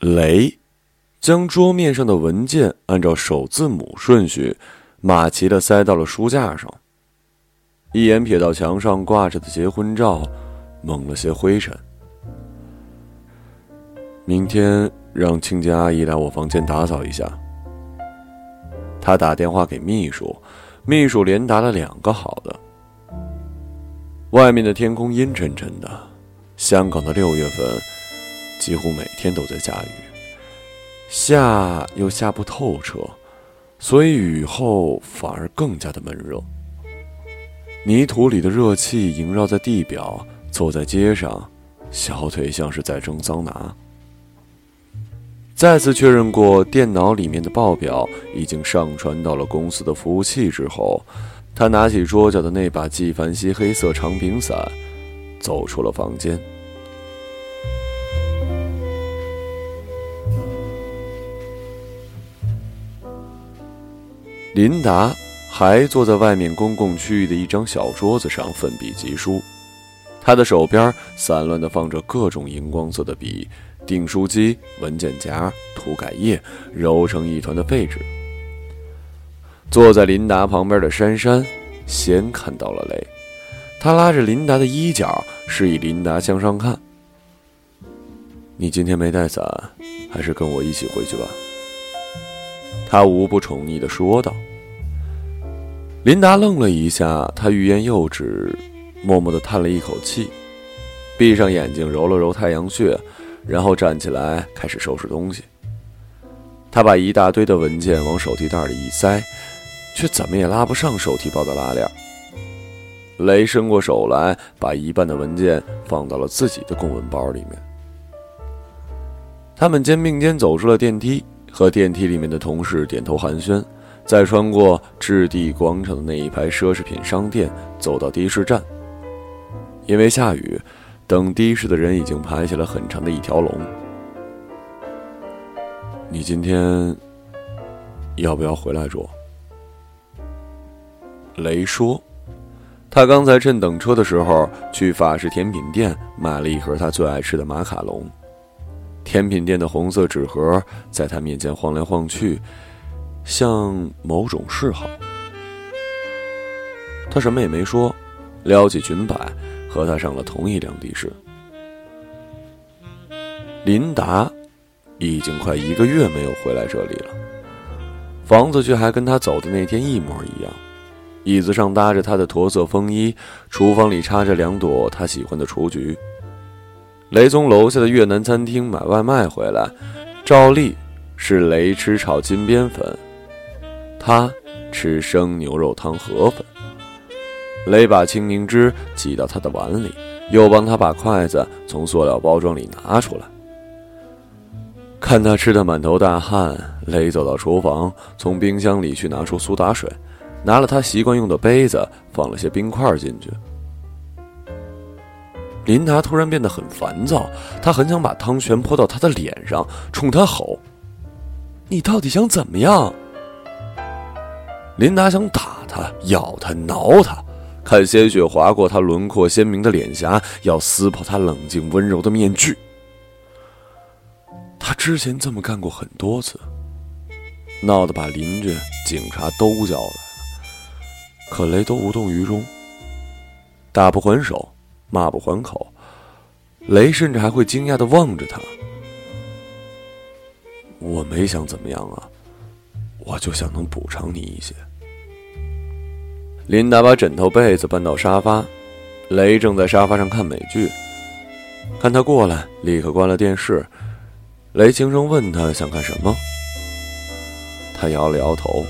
雷将桌面上的文件按照首字母顺序码齐的，塞到了书架上。一眼瞥到墙上挂着的结婚照，蒙了些灰尘。明天让清洁阿姨来我房间打扫一下。他打电话给秘书，秘书连打了两个好的。外面的天空阴沉沉的，香港的六月份几乎每天都在下雨，下又下不透彻，所以雨后反而更加的闷热。泥土里的热气萦绕在地表，走在街上，小腿像是在蒸桑拿。再次确认过电脑里面的报表已经上传到了公司的服务器之后，他拿起桌角的那把纪梵希黑色长柄伞，走出了房间。琳达。还坐在外面公共区域的一张小桌子上奋笔疾书，她的手边散乱地放着各种荧光色的笔、订书机、文件夹、涂改液，揉成一团的废纸。坐在琳达旁边的珊珊先看到了雷，她拉着琳达的衣角，示意琳达向上看。你今天没带伞，还是跟我一起回去吧。他无不宠溺地说道。琳达愣了一下，她欲言又止，默默地叹了一口气，闭上眼睛揉了揉太阳穴，然后站起来开始收拾东西。她把一大堆的文件往手提袋里一塞，却怎么也拉不上手提包的拉链。雷伸过手来，把一半的文件放到了自己的公文包里面。他们肩并肩走出了电梯，和电梯里面的同事点头寒暄。再穿过置地广场的那一排奢侈品商店，走到的士站。因为下雨，等的士的人已经排起了很长的一条龙。你今天要不要回来住？雷说，他刚才趁等车的时候去法式甜品店买了一盒他最爱吃的马卡龙。甜品店的红色纸盒在他面前晃来晃去。像某种嗜好，他什么也没说，撩起裙摆，和他上了同一辆的士。琳达已经快一个月没有回来这里了，房子却还跟他走的那天一模一样，椅子上搭着他的驼色风衣，厨房里插着两朵他喜欢的雏菊。雷从楼下的越南餐厅买外卖回来，照例是雷吃炒金边粉。他吃生牛肉汤河粉，雷把青柠汁挤到他的碗里，又帮他把筷子从塑料包装里拿出来。看他吃的满头大汗，雷走到厨房，从冰箱里去拿出苏打水，拿了他习惯用的杯子，放了些冰块进去。琳达突然变得很烦躁，她很想把汤全泼到他的脸上，冲他吼：“你到底想怎么样？”琳达想打他、咬他、挠他，看鲜血划过他轮廓鲜明的脸颊，要撕破他冷静温柔的面具。他之前这么干过很多次，闹得把邻居、警察都叫来了，可雷都无动于衷。打不还手，骂不还口，雷甚至还会惊讶的望着他。我没想怎么样啊，我就想能补偿你一些。琳达把枕头被子搬到沙发，雷正在沙发上看美剧。看他过来，立刻关了电视。雷轻声问他想看什么，他摇了摇头。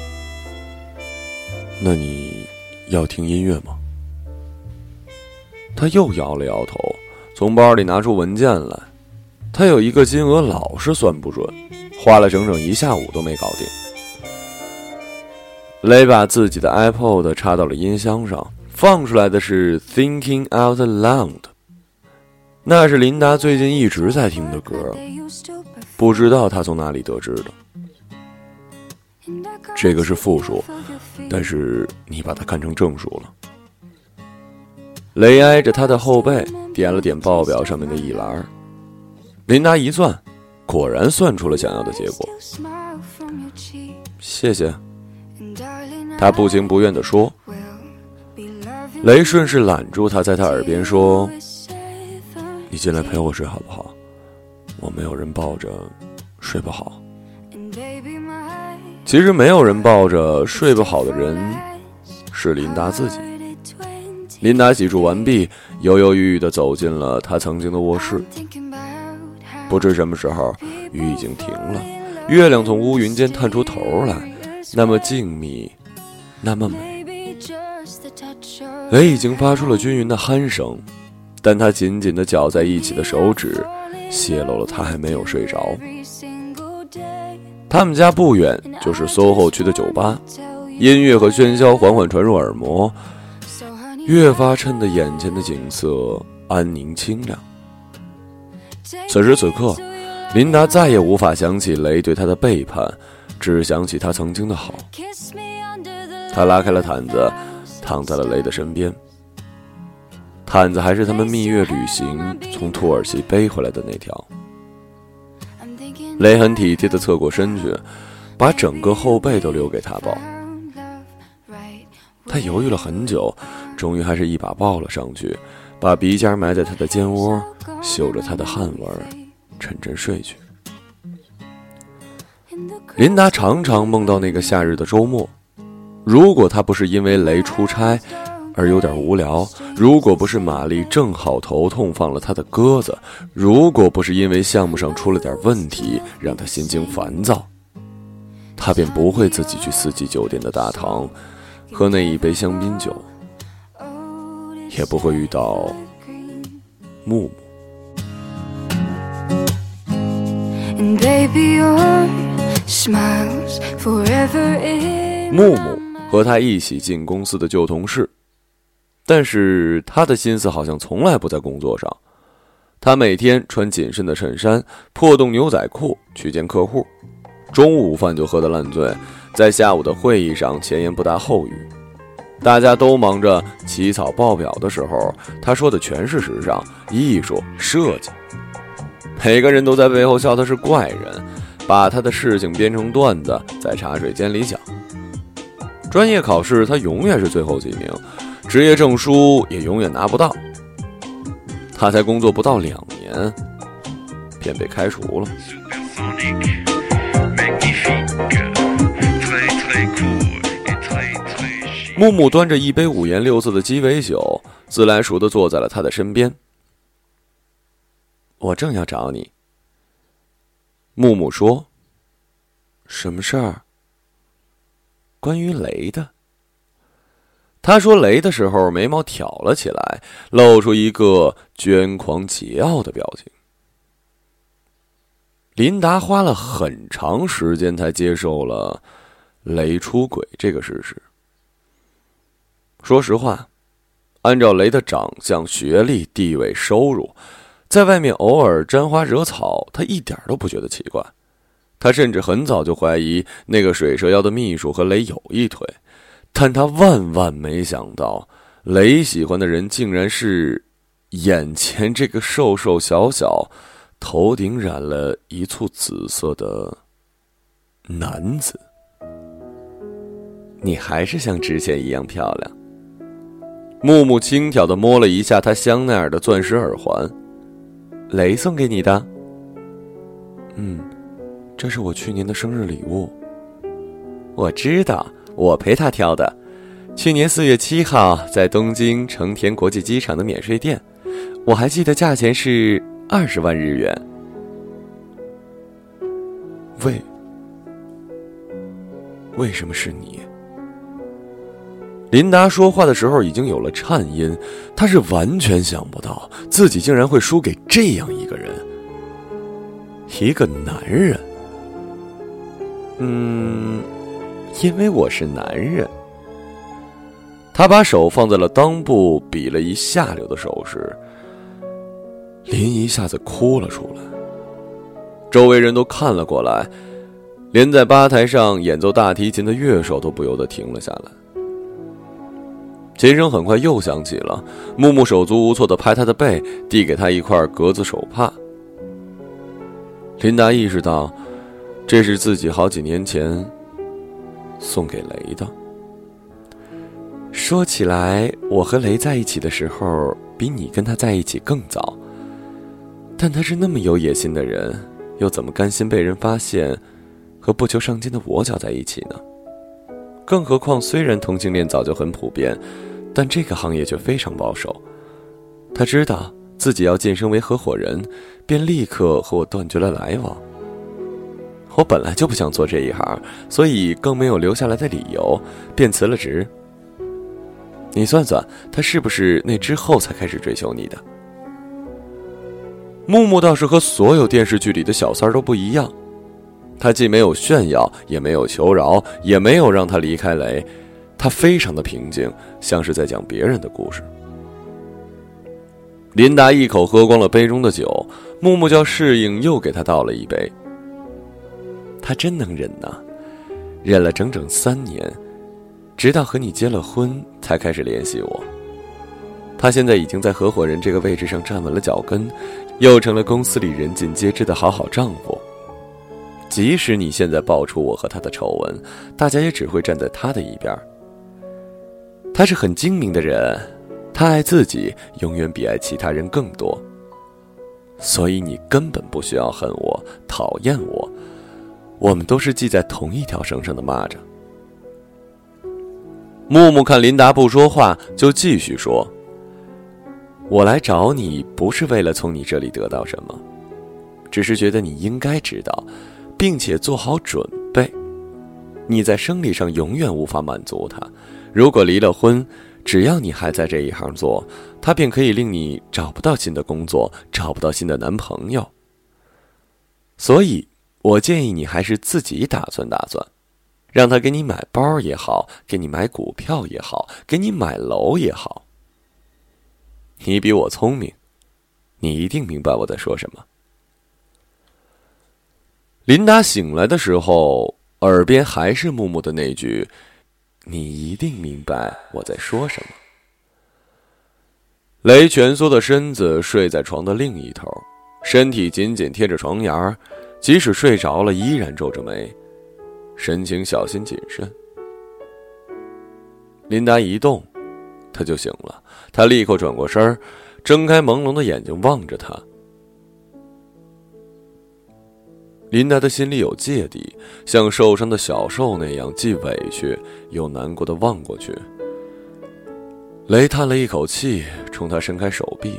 那你要听音乐吗？他又摇了摇头，从包里拿出文件来。他有一个金额老是算不准，花了整整一下午都没搞定。雷把自己的 iPod 插到了音箱上，放出来的是《Thinking Out Loud》，那是琳达最近一直在听的歌，不知道他从哪里得知的。这个是负数，但是你把它看成正数了。雷挨着他的后背，点了点报表上面的一栏，琳达一算，果然算出了想要的结果。谢谢，他不情不愿地说。雷顺势揽住他，在他耳边说：“你进来陪我睡好不好？我没有人抱着，睡不好。其实没有人抱着睡不好的人，是琳达自己。”琳达洗漱完毕，犹犹豫豫地走进了她曾经的卧室。不知什么时候，雨已经停了，月亮从乌云间探出头来，那么静谧，那么美。雷已经发出了均匀的鼾声，但他紧紧地绞在一起的手指，泄露了他还没有睡着。他们家不远就是 SOHO 区的酒吧，音乐和喧嚣缓缓传入耳膜。越发衬得眼前的景色安宁清凉。此时此刻，琳达再也无法想起雷对她的背叛，只想起他曾经的好。她拉开了毯子，躺在了雷的身边。毯子还是他们蜜月旅行从土耳其背回来的那条。雷很体贴地侧过身去，把整个后背都留给他抱。他犹豫了很久。终于还是一把抱了上去，把鼻尖埋在他的肩窝，嗅着他的汗味，沉沉睡去。琳达常常梦到那个夏日的周末，如果他不是因为雷出差而有点无聊，如果不是玛丽正好头痛放了他的鸽子，如果不是因为项目上出了点问题让他心情烦躁，他便不会自己去四季酒店的大堂，喝那一杯香槟酒。也不会遇到木木。木木和他一起进公司的旧同事，但是他的心思好像从来不在工作上。他每天穿紧身的衬衫、破洞牛仔裤去见客户，中午饭就喝得烂醉，在下午的会议上前言不搭后语。大家都忙着起草报表的时候，他说的全是时尚、艺术、设计。每个人都在背后笑他是怪人，把他的事情编成段子，在茶水间里讲。专业考试他永远是最后几名，职业证书也永远拿不到。他才工作不到两年，便被开除了。木木端着一杯五颜六色的鸡尾酒，自来熟的坐在了他的身边。我正要找你。木木说：“什么事儿？”关于雷的。他说雷的时候，眉毛挑了起来，露出一个捐狂桀骜的表情。琳达花了很长时间才接受了雷出轨这个事实。说实话，按照雷的长相、学历、地位、收入，在外面偶尔沾花惹草，他一点都不觉得奇怪。他甚至很早就怀疑那个水蛇腰的秘书和雷有一腿，但他万万没想到，雷喜欢的人竟然是眼前这个瘦瘦小小、头顶染了一簇紫色的男子。你还是像之前一样漂亮。木木轻佻的摸了一下他香奈儿的钻石耳环，雷送给你的。嗯，这是我去年的生日礼物。我知道，我陪他挑的。去年四月七号在东京成田国际机场的免税店，我还记得价钱是二十万日元。为为什么是你？琳达说话的时候已经有了颤音，她是完全想不到自己竟然会输给这样一个人，一个男人。嗯，因为我是男人。他把手放在了裆部，比了一下流的手势。林一下子哭了出来，周围人都看了过来，连在吧台上演奏大提琴的乐手都不由得停了下来。琴声很快又响起了，木木手足无措地拍他的背，递给他一块格子手帕。琳达意识到，这是自己好几年前送给雷的。说起来，我和雷在一起的时候，比你跟他在一起更早。但他是那么有野心的人，又怎么甘心被人发现，和不求上进的我搅在一起呢？更何况，虽然同性恋早就很普遍，但这个行业却非常保守。他知道自己要晋升为合伙人，便立刻和我断绝了来往。我本来就不想做这一行，所以更没有留下来的理由，便辞了职。你算算，他是不是那之后才开始追求你的？木木倒是和所有电视剧里的小三儿都不一样，他既没有炫耀，也没有求饶，也没有让他离开雷，他非常的平静，像是在讲别人的故事。琳达一口喝光了杯中的酒，木木叫适应，又给他倒了一杯。他真能忍呐，忍了整整三年。直到和你结了婚，才开始联系我。他现在已经在合伙人这个位置上站稳了脚跟，又成了公司里人尽皆知的好好丈夫。即使你现在爆出我和他的丑闻，大家也只会站在他的一边。他是很精明的人，他爱自己永远比爱其他人更多。所以你根本不需要恨我、讨厌我，我们都是系在同一条绳上的蚂蚱。木木看琳达不说话，就继续说：“我来找你不是为了从你这里得到什么，只是觉得你应该知道，并且做好准备。你在生理上永远无法满足他。如果离了婚，只要你还在这一行做，他便可以令你找不到新的工作，找不到新的男朋友。所以，我建议你还是自己打算打算。”让他给你买包也好，给你买股票也好，给你买楼也好。你比我聪明，你一定明白我在说什么。琳达醒来的时候，耳边还是木木的那句：“你一定明白我在说什么。”雷蜷缩的身子睡在床的另一头，身体紧紧贴着床沿儿即使睡着了，依然皱着眉。神情小心谨慎。琳达一动，他就醒了。他立刻转过身儿，睁开朦胧的眼睛望着他。林达的心里有芥蒂，像受伤的小兽那样，既委屈又难过的望过去。雷叹了一口气，冲他伸开手臂，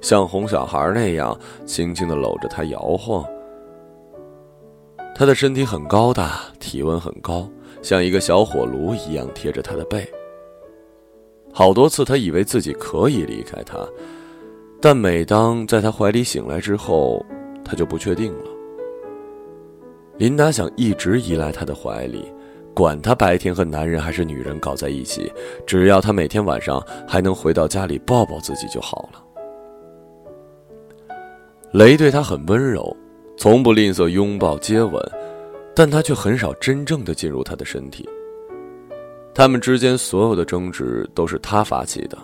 像哄小孩那样，轻轻的搂着他摇晃。他的身体很高大，体温很高，像一个小火炉一样贴着他的背。好多次，他以为自己可以离开他，但每当在他怀里醒来之后，他就不确定了。琳达想一直依赖他的怀里，管他白天和男人还是女人搞在一起，只要他每天晚上还能回到家里抱抱自己就好了。雷对他很温柔。从不吝啬拥抱接吻，但他却很少真正的进入他的身体。他们之间所有的争执都是他发起的。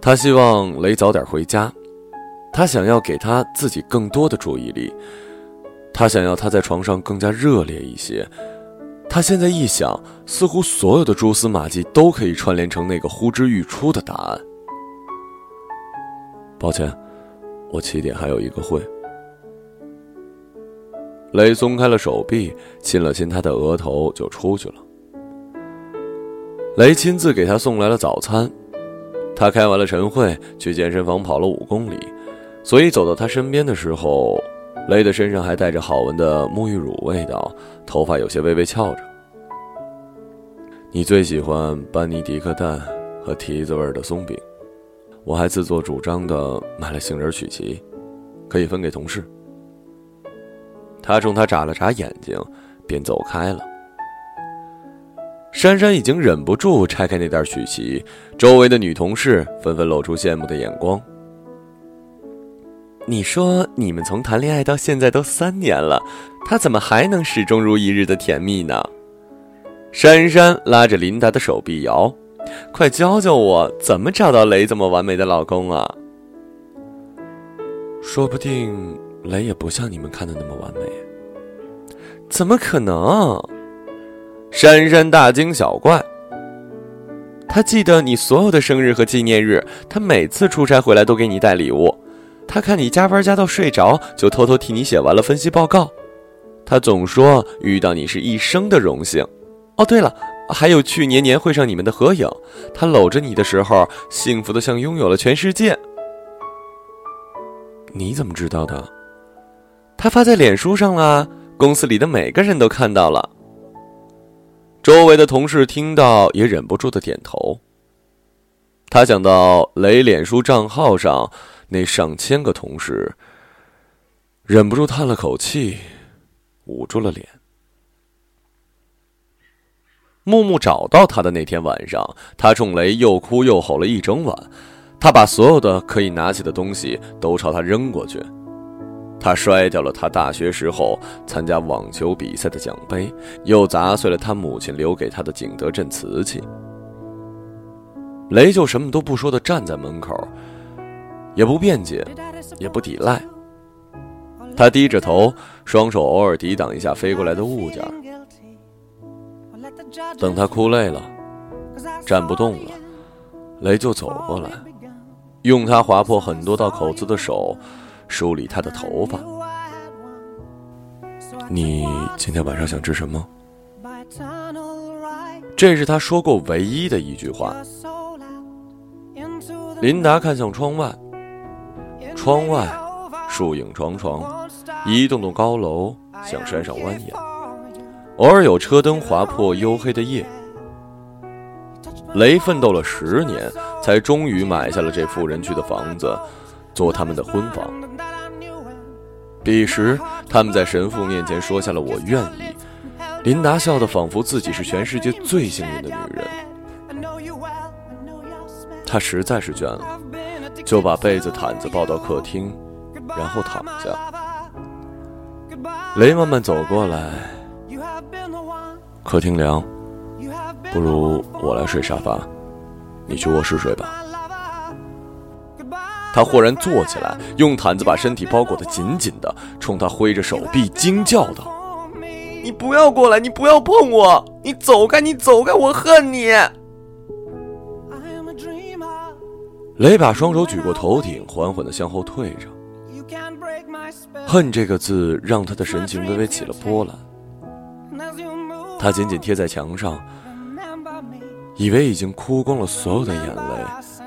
他希望雷早点回家，他想要给他自己更多的注意力，他想要他在床上更加热烈一些。他现在一想，似乎所有的蛛丝马迹都可以串联成那个呼之欲出的答案。抱歉，我七点还有一个会。雷松开了手臂，亲了亲他的额头，就出去了。雷亲自给他送来了早餐。他开完了晨会，去健身房跑了五公里，所以走到他身边的时候，雷的身上还带着好闻的沐浴乳味道，头发有些微微翘着。你最喜欢班尼迪克蛋和提子味的松饼，我还自作主张的买了杏仁曲奇，可以分给同事。他冲他眨了眨眼睛，便走开了。珊珊已经忍不住拆开那袋曲奇，周围的女同事纷纷露出羡慕的眼光。你说你们从谈恋爱到现在都三年了，他怎么还能始终如一日的甜蜜呢？珊珊拉着琳达的手臂摇，快教教我怎么找到雷这么完美的老公啊！说不定。雷也不像你们看的那么完美。怎么可能？珊珊大惊小怪。他记得你所有的生日和纪念日，他每次出差回来都给你带礼物。他看你加班加到睡着，就偷偷替你写完了分析报告。他总说遇到你是一生的荣幸。哦，对了，还有去年年会上你们的合影，他搂着你的时候，幸福的像拥有了全世界。你怎么知道的？他发在脸书上了，公司里的每个人都看到了。周围的同事听到也忍不住的点头。他想到雷脸书账号上那上千个同事，忍不住叹了口气，捂住了脸。木木找到他的那天晚上，他冲雷又哭又吼了一整晚。他把所有的可以拿起的东西都朝他扔过去。他摔掉了他大学时候参加网球比赛的奖杯，又砸碎了他母亲留给他的景德镇瓷器。雷就什么都不说的站在门口，也不辩解，也不抵赖。他低着头，双手偶尔抵挡一下飞过来的物件。等他哭累了，站不动了，雷就走过来，用他划破很多道口子的手。梳理他的头发。你今天晚上想吃什么？这是他说过唯一的一句话。琳达看向窗外，窗外树影幢幢，一栋栋高楼向山上蜿蜒，偶尔有车灯划破黝黑的夜。雷奋斗了十年，才终于买下了这富人区的房子，做他们的婚房。彼时，他们在神父面前说下了“我愿意”。琳达笑得仿佛自己是全世界最幸运的女人。她实在是倦了，就把被子、毯子抱到客厅，然后躺下。雷慢慢走过来，客厅凉，不如我来睡沙发，你去卧室睡吧。他忽然坐起来，用毯子把身体包裹得紧紧的，冲他挥着手臂，惊叫道：“你不要过来！你不要碰我！你走开！你走开！我恨你！”雷把双手举过头顶，缓缓地向后退着。恨这个字让他的神情微微起了波澜。他紧紧贴在墙上，以为已经哭光了所有的眼泪。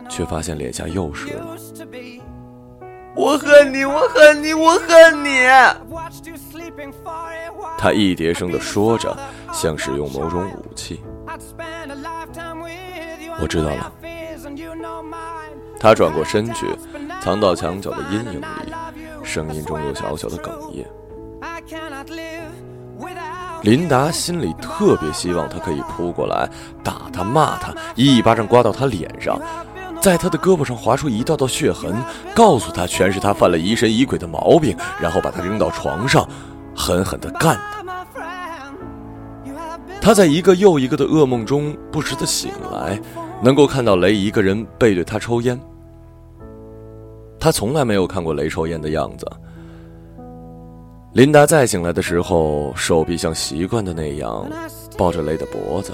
却发现脸颊又湿了。我恨你，我恨你，我恨你！他一叠声地说着，像使用某种武器。我知道了。他转过身去，藏到墙角的阴影里，声音中有小小的哽咽。琳达心里特别希望他可以扑过来，打他，骂他，一巴掌刮到他脸上。在他的胳膊上划出一道道血痕，告诉他全是他犯了疑神疑鬼的毛病，然后把他扔到床上，狠狠地干他。他在一个又一个的噩梦中不时的醒来，能够看到雷一个人背对他抽烟。他从来没有看过雷抽烟的样子。琳达再醒来的时候，手臂像习惯的那样抱着雷的脖子。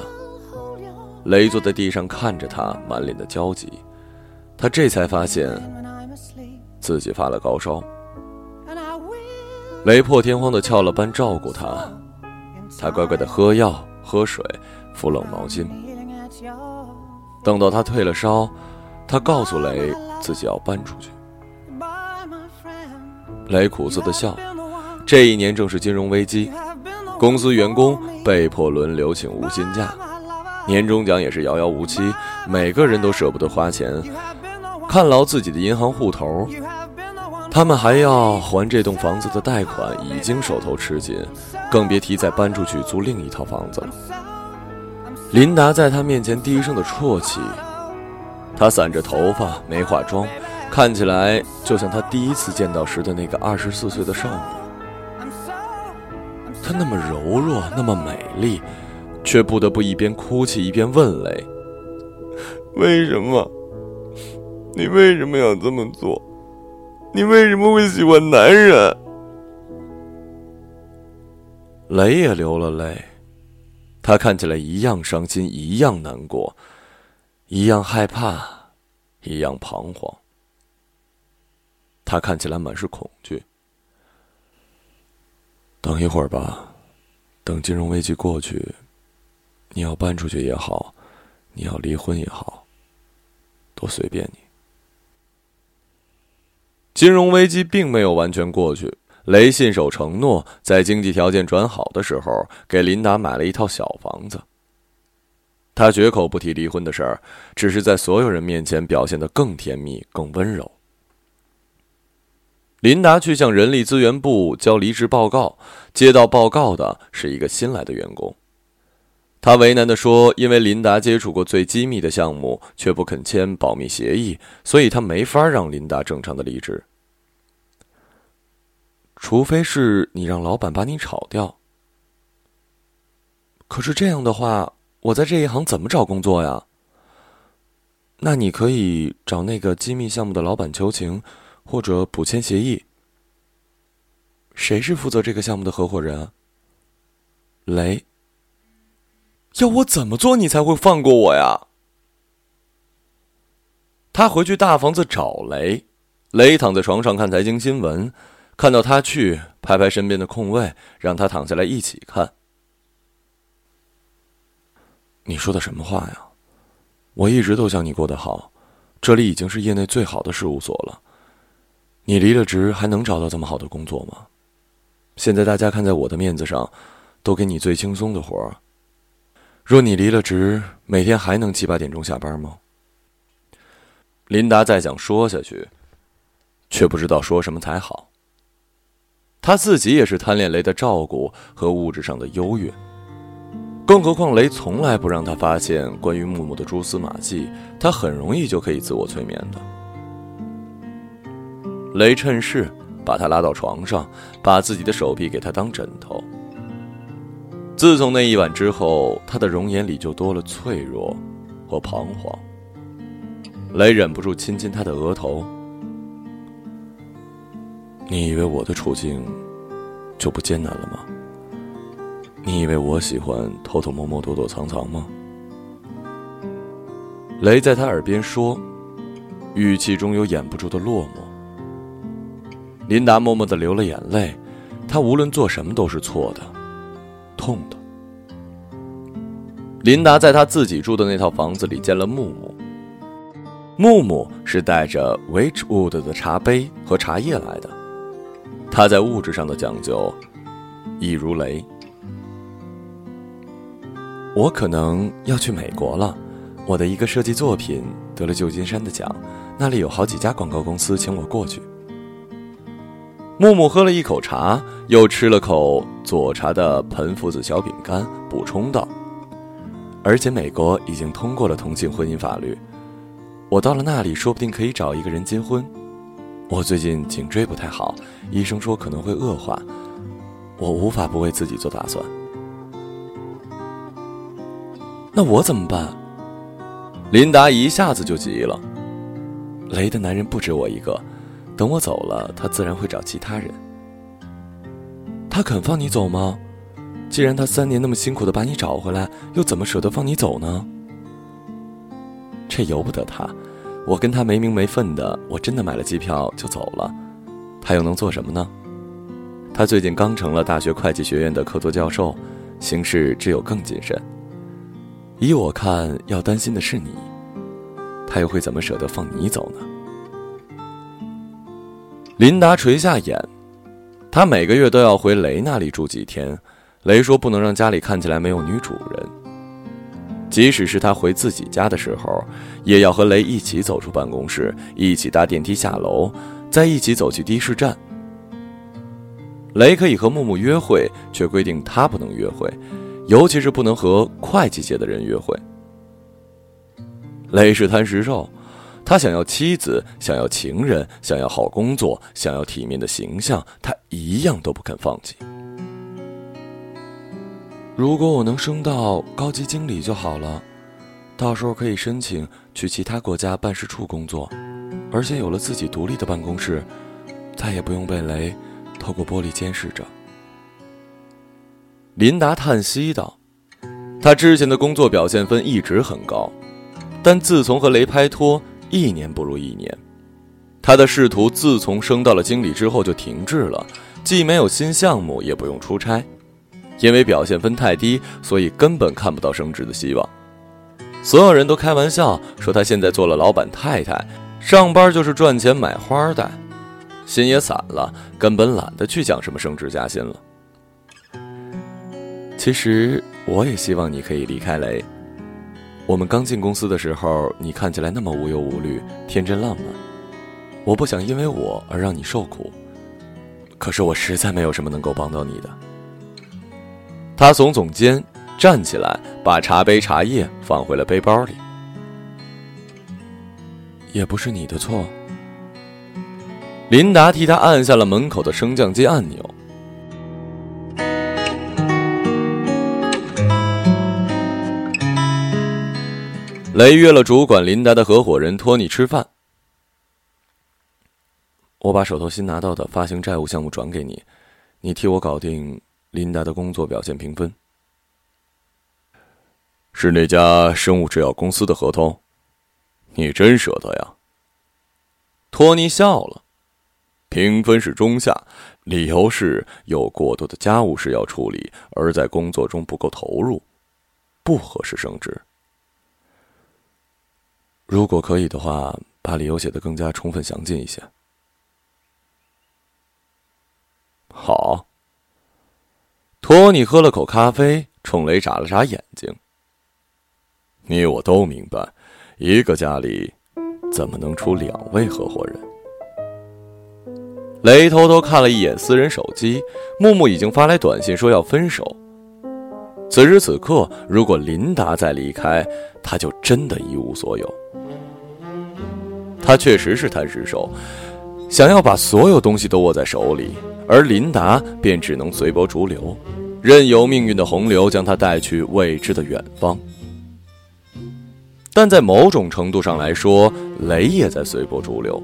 雷坐在地上看着他，满脸的焦急。他这才发现自己发了高烧，雷破天荒的翘了班照顾他，他乖乖的喝药、喝水、敷冷毛巾。等到他退了烧，他告诉雷自己要搬出去。雷苦涩的笑，这一年正是金融危机，公司员工被迫轮流请无薪假，年终奖也是遥遥无期，每个人都舍不得花钱。看牢自己的银行户头，他们还要还这栋房子的贷款，已经手头吃紧，更别提再搬出去租另一套房子了。琳达在他面前低声的啜泣，她散着头发，没化妆，看起来就像他第一次见到时的那个二十四岁的少女。她那么柔弱，那么美丽，却不得不一边哭泣一边问雷：“为什么？”你为什么要这么做？你为什么会喜欢男人？雷也流了泪，他看起来一样伤心，一样难过，一样害怕，一样彷徨。他看起来满是恐惧。等一会儿吧，等金融危机过去，你要搬出去也好，你要离婚也好，都随便你。金融危机并没有完全过去，雷信守承诺，在经济条件转好的时候，给琳达买了一套小房子。他绝口不提离婚的事儿，只是在所有人面前表现得更甜蜜、更温柔。琳达去向人力资源部交离职报告，接到报告的是一个新来的员工。他为难地说：“因为琳达接触过最机密的项目，却不肯签保密协议，所以他没法让琳达正常的离职。除非是你让老板把你炒掉。可是这样的话，我在这一行怎么找工作呀？那你可以找那个机密项目的老板求情。”或者补签协议。谁是负责这个项目的合伙人？雷。要我怎么做你才会放过我呀？他回去大房子找雷，雷躺在床上看财经新闻，看到他去，拍拍身边的空位，让他躺下来一起看。你说的什么话呀？我一直都想你过得好，这里已经是业内最好的事务所了。你离了职还能找到这么好的工作吗？现在大家看在我的面子上，都给你最轻松的活儿。若你离了职，每天还能七八点钟下班吗？琳达再想说下去，却不知道说什么才好。他自己也是贪恋雷的照顾和物质上的优越，更何况雷从来不让他发现关于木木的蛛丝马迹，他很容易就可以自我催眠的。雷趁势把他拉到床上，把自己的手臂给他当枕头。自从那一晚之后，他的容颜里就多了脆弱和彷徨。雷忍不住亲亲他的额头。你以为我的处境就不艰难了吗？你以为我喜欢偷偷摸摸、躲躲藏藏吗？雷在他耳边说，语气中有掩不住的落寞。琳达默默的流了眼泪，她无论做什么都是错的，痛的。琳达在她自己住的那套房子里见了木木。木木是带着 Witchwood 的茶杯和茶叶来的，他在物质上的讲究，一如雷。我可能要去美国了，我的一个设计作品得了旧金山的奖，那里有好几家广告公司请我过去。木木喝了一口茶，又吃了口佐茶的盆福子小饼干，补充道：“而且美国已经通过了同性婚姻法律，我到了那里，说不定可以找一个人结婚。我最近颈椎不太好，医生说可能会恶化，我无法不为自己做打算。那我怎么办？”琳达一下子就急了：“雷的男人不止我一个。”等我走了，他自然会找其他人。他肯放你走吗？既然他三年那么辛苦的把你找回来，又怎么舍得放你走呢？这由不得他，我跟他没名没分的，我真的买了机票就走了，他又能做什么呢？他最近刚成了大学会计学院的客座教授，行事只有更谨慎。依我看，要担心的是你，他又会怎么舍得放你走呢？琳达垂下眼，她每个月都要回雷那里住几天。雷说不能让家里看起来没有女主人。即使是他回自己家的时候，也要和雷一起走出办公室，一起搭电梯下楼，再一起走去的士站。雷可以和木木约会，却规定他不能约会，尤其是不能和会计界的人约会。雷是贪食兽。他想要妻子，想要情人，想要好工作，想要体面的形象，他一样都不肯放弃。如果我能升到高级经理就好了，到时候可以申请去其他国家办事处工作，而且有了自己独立的办公室，再也不用被雷透过玻璃监视着。琳达叹息道：“他之前的工作表现分一直很高，但自从和雷拍拖，一年不如一年。他的仕途自从升到了经理之后就停滞了，既没有新项目，也不用出差。因为表现分太低，所以根本看不到升职的希望。所有人都开玩笑说他现在做了老板太太，上班就是赚钱买花的，心也散了，根本懒得去想什么升职加薪了。”其实我也希望你可以离开雷。我们刚进公司的时候，你看起来那么无忧无虑、天真浪漫，我不想因为我而让你受苦。可是我实在没有什么能够帮到你的。他耸耸肩，站起来，把茶杯、茶叶放回了背包里。也不是你的错。琳达替他按下了门口的升降机按钮。雷约了主管琳达的合伙人托尼吃饭。我把手头新拿到的发行债务项目转给你，你替我搞定琳达的工作表现评分。是那家生物制药公司的合同，你真舍得呀？托尼笑了，评分是中下，理由是有过多的家务事要处理，而在工作中不够投入，不合适升职。如果可以的话，把理由写得更加充分详尽一些。好。托尼喝了口咖啡，冲雷眨了眨眼睛。你我都明白，一个家里怎么能出两位合伙人？雷偷偷看了一眼私人手机，木木已经发来短信说要分手。此时此刻，如果琳达再离开，他就真的一无所有。他确实是贪食兽，想要把所有东西都握在手里，而琳达便只能随波逐流，任由命运的洪流将他带去未知的远方。但在某种程度上来说，雷也在随波逐流，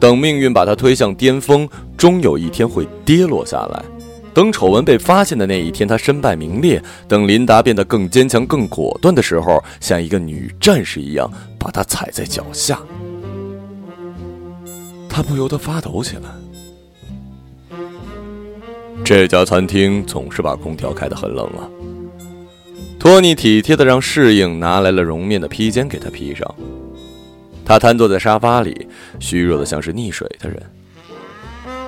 等命运把他推向巅峰，终有一天会跌落下来。等丑闻被发现的那一天，他身败名裂；等琳达变得更坚强、更果断的时候，像一个女战士一样把他踩在脚下。他不由得发抖起来。这家餐厅总是把空调开得很冷啊。托尼体贴的让侍应拿来了绒面的披肩给他披上。他瘫坐在沙发里，虚弱的像是溺水的人。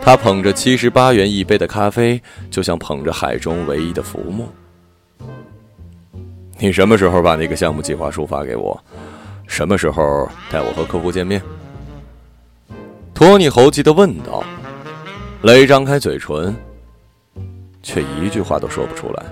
他捧着七十八元一杯的咖啡，就像捧着海中唯一的浮木。你什么时候把那个项目计划书发给我？什么时候带我和客户见面？托尼猴急的问道。雷张开嘴唇，却一句话都说不出来。